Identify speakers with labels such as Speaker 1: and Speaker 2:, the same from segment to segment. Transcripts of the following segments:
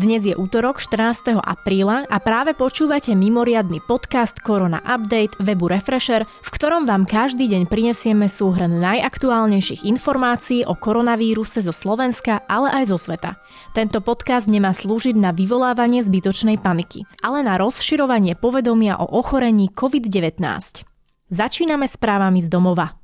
Speaker 1: Dnes je útorok 14. apríla a práve počúvate mimoriadny podcast Korona Update webu Refresher, v ktorom vám každý deň prinesieme súhrn najaktuálnejších informácií o koronavíruse zo Slovenska, ale aj zo sveta. Tento podcast nemá slúžiť na vyvolávanie zbytočnej paniky, ale na rozširovanie povedomia o ochorení COVID-19. Začíname správami z domova.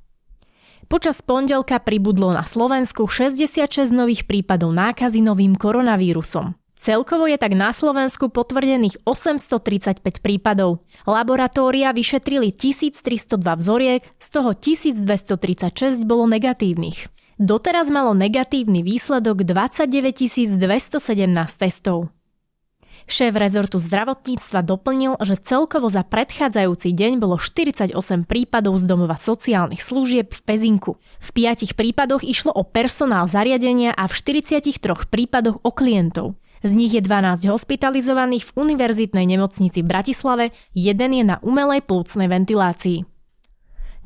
Speaker 1: Počas pondelka pribudlo na Slovensku 66 nových prípadov nákazy novým koronavírusom. Celkovo je tak na Slovensku potvrdených 835 prípadov. Laboratória vyšetrili 1302 vzoriek, z toho 1236 bolo negatívnych. Doteraz malo negatívny výsledok 29 217 testov. Šéf rezortu zdravotníctva doplnil, že celkovo za predchádzajúci deň bolo 48 prípadov z domova sociálnych služieb v Pezinku. V piatich prípadoch išlo o personál zariadenia a v 43 prípadoch o klientov. Z nich je 12 hospitalizovaných v univerzitnej nemocnici v Bratislave, jeden je na umelej plúcnej ventilácii.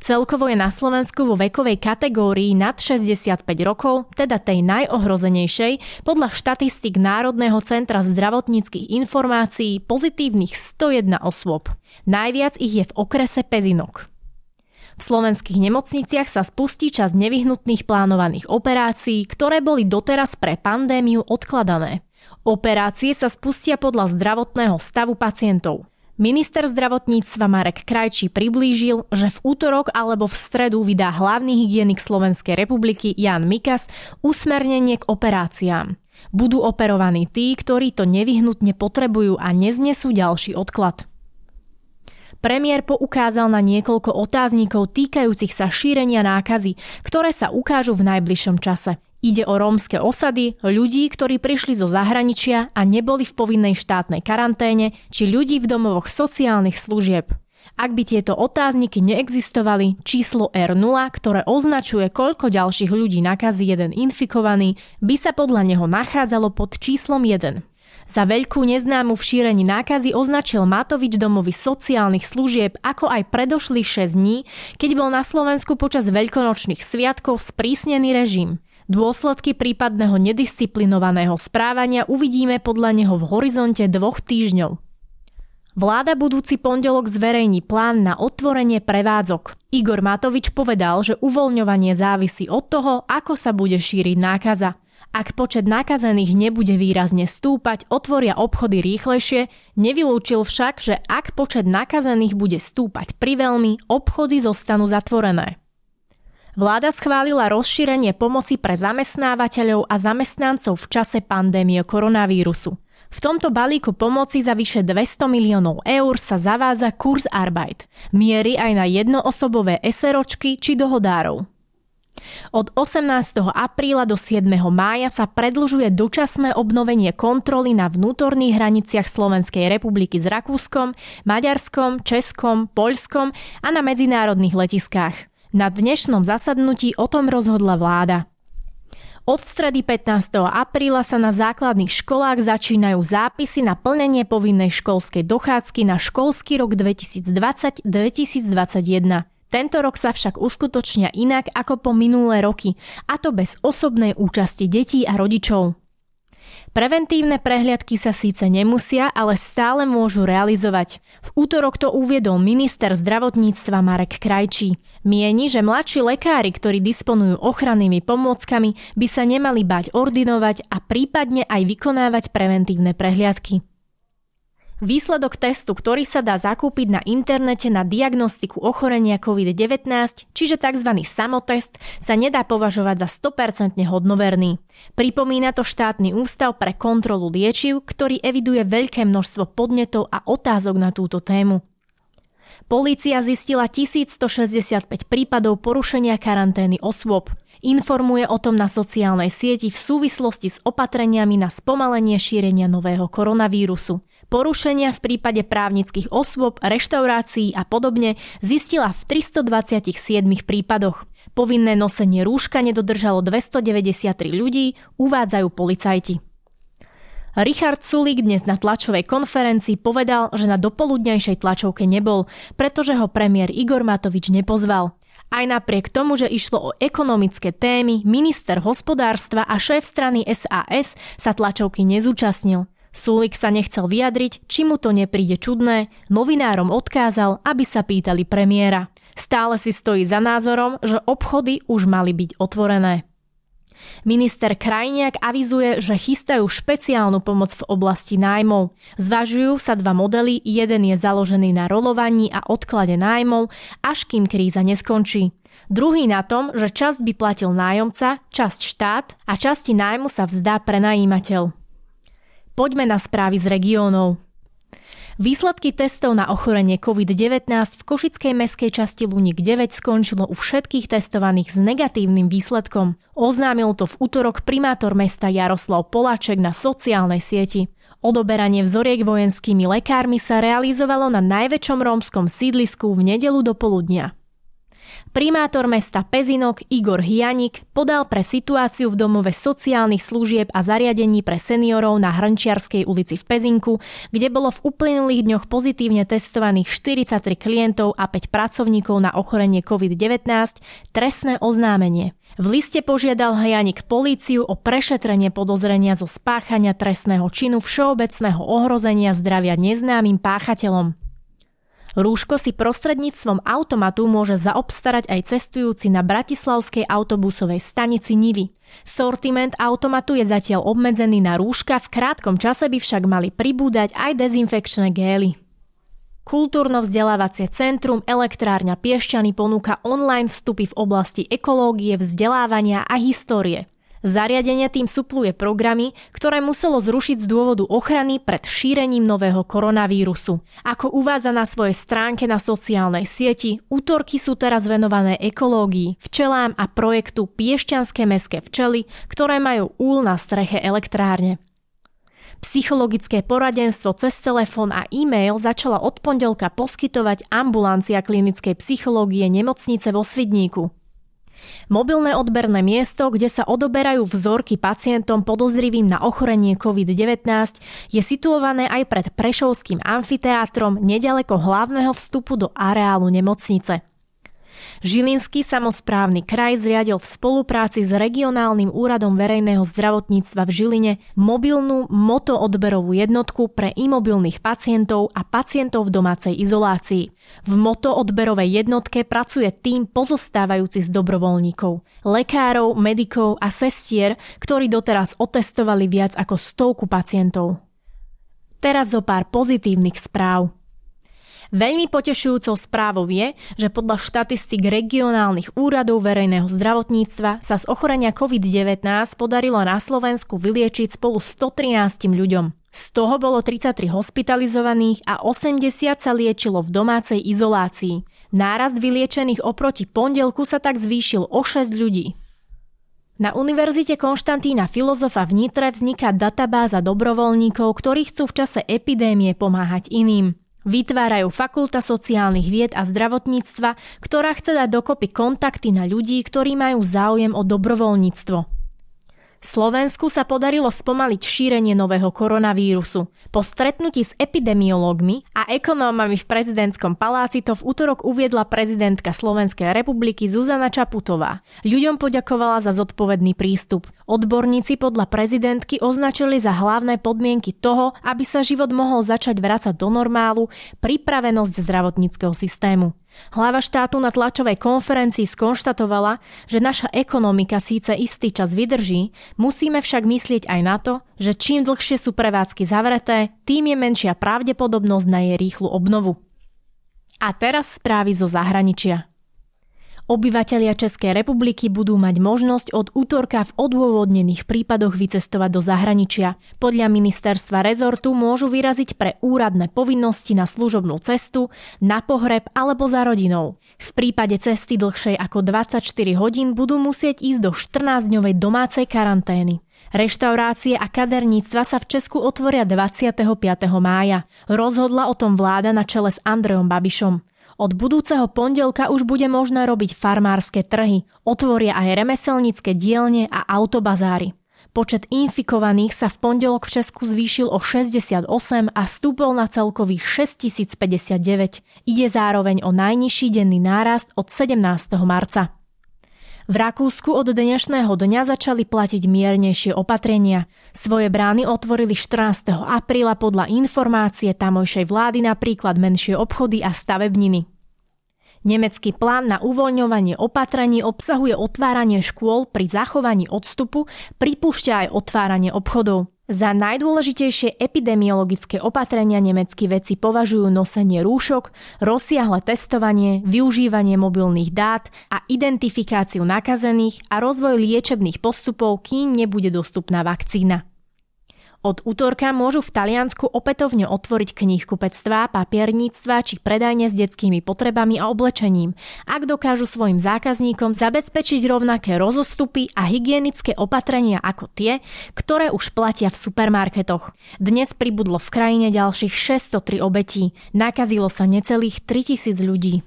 Speaker 1: Celkovo je na Slovensku vo vekovej kategórii nad 65 rokov, teda tej najohrozenejšej, podľa štatistik Národného centra zdravotníckých informácií pozitívnych 101 osôb. Najviac ich je v okrese Pezinok. V slovenských nemocniciach sa spustí čas nevyhnutných plánovaných operácií, ktoré boli doteraz pre pandémiu odkladané. Operácie sa spustia podľa zdravotného stavu pacientov. Minister zdravotníctva Marek Krajčí priblížil, že v útorok alebo v stredu vydá hlavný hygienik Slovenskej republiky Jan Mikas usmernenie k operáciám. Budú operovaní tí, ktorí to nevyhnutne potrebujú a neznesú ďalší odklad. Premiér poukázal na niekoľko otáznikov týkajúcich sa šírenia nákazy, ktoré sa ukážu v najbližšom čase. Ide o rómske osady, ľudí, ktorí prišli zo zahraničia a neboli v povinnej štátnej karanténe, či ľudí v domovoch sociálnych služieb. Ak by tieto otázniky neexistovali, číslo R0, ktoré označuje, koľko ďalších ľudí nakazí jeden infikovaný, by sa podľa neho nachádzalo pod číslom 1. Za veľkú neznámu v šírení nákazy označil Matovič domovy sociálnych služieb ako aj predošlých 6 dní, keď bol na Slovensku počas veľkonočných sviatkov sprísnený režim. Dôsledky prípadného nedisciplinovaného správania uvidíme podľa neho v horizonte dvoch týždňov. Vláda budúci pondelok zverejní plán na otvorenie prevádzok. Igor Matovič povedal, že uvoľňovanie závisí od toho, ako sa bude šíriť nákaza. Ak počet nakazených nebude výrazne stúpať, otvoria obchody rýchlejšie, nevylúčil však, že ak počet nakazených bude stúpať priveľmi, obchody zostanú zatvorené. Vláda schválila rozšírenie pomoci pre zamestnávateľov a zamestnancov v čase pandémie koronavírusu. V tomto balíku pomoci za vyše 200 miliónov eur sa zavádza kurz Arbeit. Miery aj na jednoosobové eseročky či dohodárov. Od 18. apríla do 7. mája sa predlžuje dočasné obnovenie kontroly na vnútorných hraniciach Slovenskej republiky s Rakúskom, Maďarskom, Českom, Poľskom a na medzinárodných letiskách. Na dnešnom zasadnutí o tom rozhodla vláda. Od stredy 15. apríla sa na základných školách začínajú zápisy na plnenie povinnej školskej dochádzky na školský rok 2020-2021. Tento rok sa však uskutočnia inak ako po minulé roky, a to bez osobnej účasti detí a rodičov. Preventívne prehliadky sa síce nemusia, ale stále môžu realizovať. V útorok to uviedol minister zdravotníctva Marek Krajčí. Mieni, že mladší lekári, ktorí disponujú ochrannými pomôckami, by sa nemali bať ordinovať a prípadne aj vykonávať preventívne prehliadky. Výsledok testu, ktorý sa dá zakúpiť na internete na diagnostiku ochorenia COVID-19, čiže tzv. samotest, sa nedá považovať za 100% hodnoverný. Pripomína to štátny ústav pre kontrolu liečiv, ktorý eviduje veľké množstvo podnetov a otázok na túto tému. Polícia zistila 1165 prípadov porušenia karantény osôb. Informuje o tom na sociálnej sieti v súvislosti s opatreniami na spomalenie šírenia nového koronavírusu. Porušenia v prípade právnických osôb, reštaurácií a podobne zistila v 327 prípadoch. Povinné nosenie rúška nedodržalo 293 ľudí, uvádzajú policajti. Richard Sulik dnes na tlačovej konferencii povedal, že na dopoludňajšej tlačovke nebol, pretože ho premiér Igor Matovič nepozval. Aj napriek tomu, že išlo o ekonomické témy, minister hospodárstva a šéf strany SAS sa tlačovky nezúčastnil. Sulik sa nechcel vyjadriť, či mu to nepríde čudné, novinárom odkázal, aby sa pýtali premiéra. Stále si stojí za názorom, že obchody už mali byť otvorené. Minister Krajniak avizuje, že chystajú špeciálnu pomoc v oblasti nájmov. Zvažujú sa dva modely, jeden je založený na rolovaní a odklade nájmov, až kým kríza neskončí. Druhý na tom, že časť by platil nájomca, časť štát a časti nájmu sa vzdá prenajímateľ. Poďme na správy z regiónov. Výsledky testov na ochorenie COVID-19 v Košickej meskej časti Lunik 9 skončilo u všetkých testovaných s negatívnym výsledkom. Oznámil to v útorok primátor mesta Jaroslav Poláček na sociálnej sieti. Odoberanie vzoriek vojenskými lekármi sa realizovalo na najväčšom rómskom sídlisku v nedelu do poludnia. Primátor mesta Pezinok Igor Hianik podal pre situáciu v domove sociálnych služieb a zariadení pre seniorov na Hrnčiarskej ulici v Pezinku, kde bolo v uplynulých dňoch pozitívne testovaných 43 klientov a 5 pracovníkov na ochorenie COVID-19, trestné oznámenie. V liste požiadal Hajanik políciu o prešetrenie podozrenia zo spáchania trestného činu všeobecného ohrozenia zdravia neznámym páchateľom. Rúško si prostredníctvom automatu môže zaobstarať aj cestujúci na bratislavskej autobusovej stanici Nivy. Sortiment automatu je zatiaľ obmedzený na rúška, v krátkom čase by však mali pribúdať aj dezinfekčné gély. Kultúrno-vzdelávacie centrum Elektrárňa Piešťany ponúka online vstupy v oblasti ekológie, vzdelávania a histórie. Zariadenie tým supluje programy, ktoré muselo zrušiť z dôvodu ochrany pred šírením nového koronavírusu. Ako uvádza na svojej stránke na sociálnej sieti, útorky sú teraz venované ekológii, včelám a projektu Piešťanské meské včely, ktoré majú úl na streche elektrárne. Psychologické poradenstvo cez telefón a e-mail začala od pondelka poskytovať ambulancia klinickej psychológie nemocnice vo Svidníku. Mobilné odberné miesto, kde sa odoberajú vzorky pacientom podozrivým na ochorenie COVID-19, je situované aj pred Prešovským amfiteátrom nedaleko hlavného vstupu do areálu nemocnice. Žilinský samozprávny kraj zriadil v spolupráci s regionálnym úradom verejného zdravotníctva v Žiline mobilnú motoodberovú jednotku pre imobilných pacientov a pacientov v domácej izolácii. V motoodberovej jednotke pracuje tým pozostávajúci z dobrovoľníkov, lekárov, medikov a sestier, ktorí doteraz otestovali viac ako stovku pacientov. Teraz zo pár pozitívnych správ. Veľmi potešujúcou správou je, že podľa štatistik regionálnych úradov verejného zdravotníctva sa z ochorenia COVID-19 podarilo na Slovensku vyliečiť spolu 113 ľuďom. Z toho bolo 33 hospitalizovaných a 80 sa liečilo v domácej izolácii. Nárast vyliečených oproti pondelku sa tak zvýšil o 6 ľudí. Na Univerzite Konštantína Filozofa v Nitre vzniká databáza dobrovoľníkov, ktorí chcú v čase epidémie pomáhať iným. Vytvárajú Fakulta sociálnych vied a zdravotníctva, ktorá chce dať dokopy kontakty na ľudí, ktorí majú záujem o dobrovoľníctvo. Slovensku sa podarilo spomaliť šírenie nového koronavírusu. Po stretnutí s epidemiológmi a ekonómami v prezidentskom paláci to v útorok uviedla prezidentka Slovenskej republiky Zuzana Čaputová. Ľuďom poďakovala za zodpovedný prístup. Odborníci podľa prezidentky označili za hlavné podmienky toho, aby sa život mohol začať vrácať do normálu, pripravenosť zdravotníckého systému. Hlava štátu na tlačovej konferencii skonštatovala, že naša ekonomika síce istý čas vydrží, musíme však myslieť aj na to, že čím dlhšie sú prevádzky zavreté, tým je menšia pravdepodobnosť na jej rýchlu obnovu. A teraz správy zo zahraničia. Obyvatelia Českej republiky budú mať možnosť od útorka v odôvodnených prípadoch vycestovať do zahraničia. Podľa ministerstva rezortu môžu vyraziť pre úradné povinnosti na služobnú cestu, na pohreb alebo za rodinou. V prípade cesty dlhšej ako 24 hodín budú musieť ísť do 14-dňovej domácej karantény. Reštaurácie a kaderníctva sa v Česku otvoria 25. mája. Rozhodla o tom vláda na čele s Andrejom Babišom. Od budúceho pondelka už bude možné robiť farmárske trhy, otvoria aj remeselnícke dielne a autobazáry. Počet infikovaných sa v pondelok v Česku zvýšil o 68 a stúpol na celkových 6059. Ide zároveň o najnižší denný nárast od 17. marca. V Rakúsku od dnešného dňa začali platiť miernejšie opatrenia. Svoje brány otvorili 14. apríla podľa informácie tamojšej vlády napríklad menšie obchody a stavebniny. Nemecký plán na uvoľňovanie opatrení obsahuje otváranie škôl pri zachovaní odstupu, pripúšťa aj otváranie obchodov. Za najdôležitejšie epidemiologické opatrenia nemeckí vedci považujú nosenie rúšok, rozsiahle testovanie, využívanie mobilných dát a identifikáciu nakazených a rozvoj liečebných postupov, kým nebude dostupná vakcína. Od útorka môžu v Taliansku opätovne otvoriť knihkupectvá, papierníctva či predajne s detskými potrebami a oblečením, ak dokážu svojim zákazníkom zabezpečiť rovnaké rozostupy a hygienické opatrenia ako tie, ktoré už platia v supermarketoch. Dnes pribudlo v krajine ďalších 603 obetí, nakazilo sa necelých 3000 ľudí.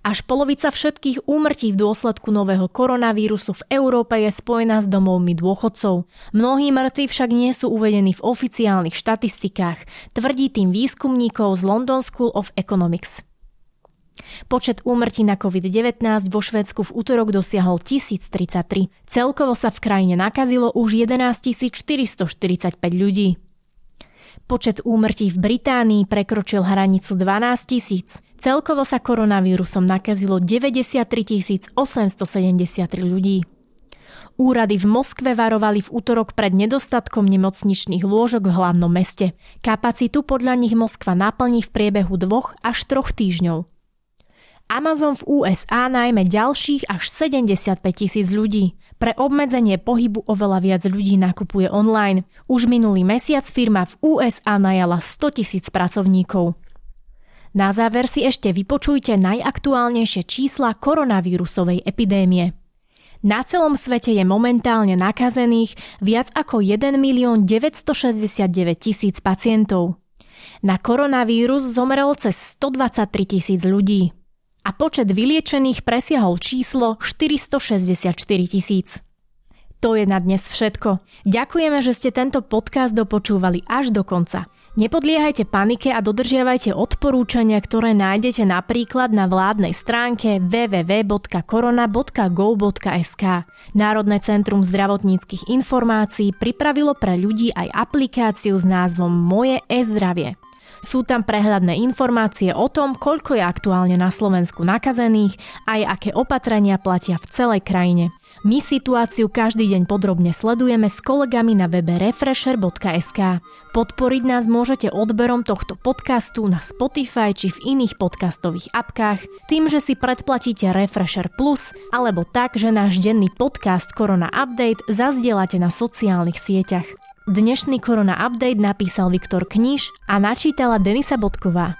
Speaker 1: Až polovica všetkých úmrtí v dôsledku nového koronavírusu v Európe je spojená s domovmi dôchodcov. Mnohí mŕtvi však nie sú uvedení v oficiálnych štatistikách, tvrdí tým výskumníkov z London School of Economics. Počet úmrtí na COVID-19 vo Švedsku v útorok dosiahol 1033. Celkovo sa v krajine nakazilo už 11 445 ľudí. Počet úmrtí v Británii prekročil hranicu 12 tisíc. Celkovo sa koronavírusom nakazilo 93 873 ľudí. Úrady v Moskve varovali v útorok pred nedostatkom nemocničných lôžok v hlavnom meste. Kapacitu podľa nich Moskva naplní v priebehu dvoch až troch týždňov. Amazon v USA najmä ďalších až 75 tisíc ľudí. Pre obmedzenie pohybu oveľa viac ľudí nakupuje online. Už minulý mesiac firma v USA najala 100 tisíc pracovníkov. Na záver si ešte vypočujte najaktuálnejšie čísla koronavírusovej epidémie. Na celom svete je momentálne nakazených viac ako 1 milión 969 tisíc pacientov. Na koronavírus zomrel cez 123 tisíc ľudí a počet vyliečených presiahol číslo 464 tisíc. To je na dnes všetko. Ďakujeme, že ste tento podcast dopočúvali až do konca. Nepodliehajte panike a dodržiavajte odporúčania, ktoré nájdete napríklad na vládnej stránke www.korona.go.sk. Národné centrum zdravotníckých informácií pripravilo pre ľudí aj aplikáciu s názvom Moje e-zdravie. Sú tam prehľadné informácie o tom, koľko je aktuálne na Slovensku nakazených, aj aké opatrenia platia v celej krajine. My situáciu každý deň podrobne sledujeme s kolegami na webe refresher.sk. Podporiť nás môžete odberom tohto podcastu na Spotify či v iných podcastových apkách, tým, že si predplatíte Refresher Plus, alebo tak, že náš denný podcast Korona Update zazdielate na sociálnych sieťach. Dnešný Korona Update napísal Viktor Kniž a načítala Denisa Bodková.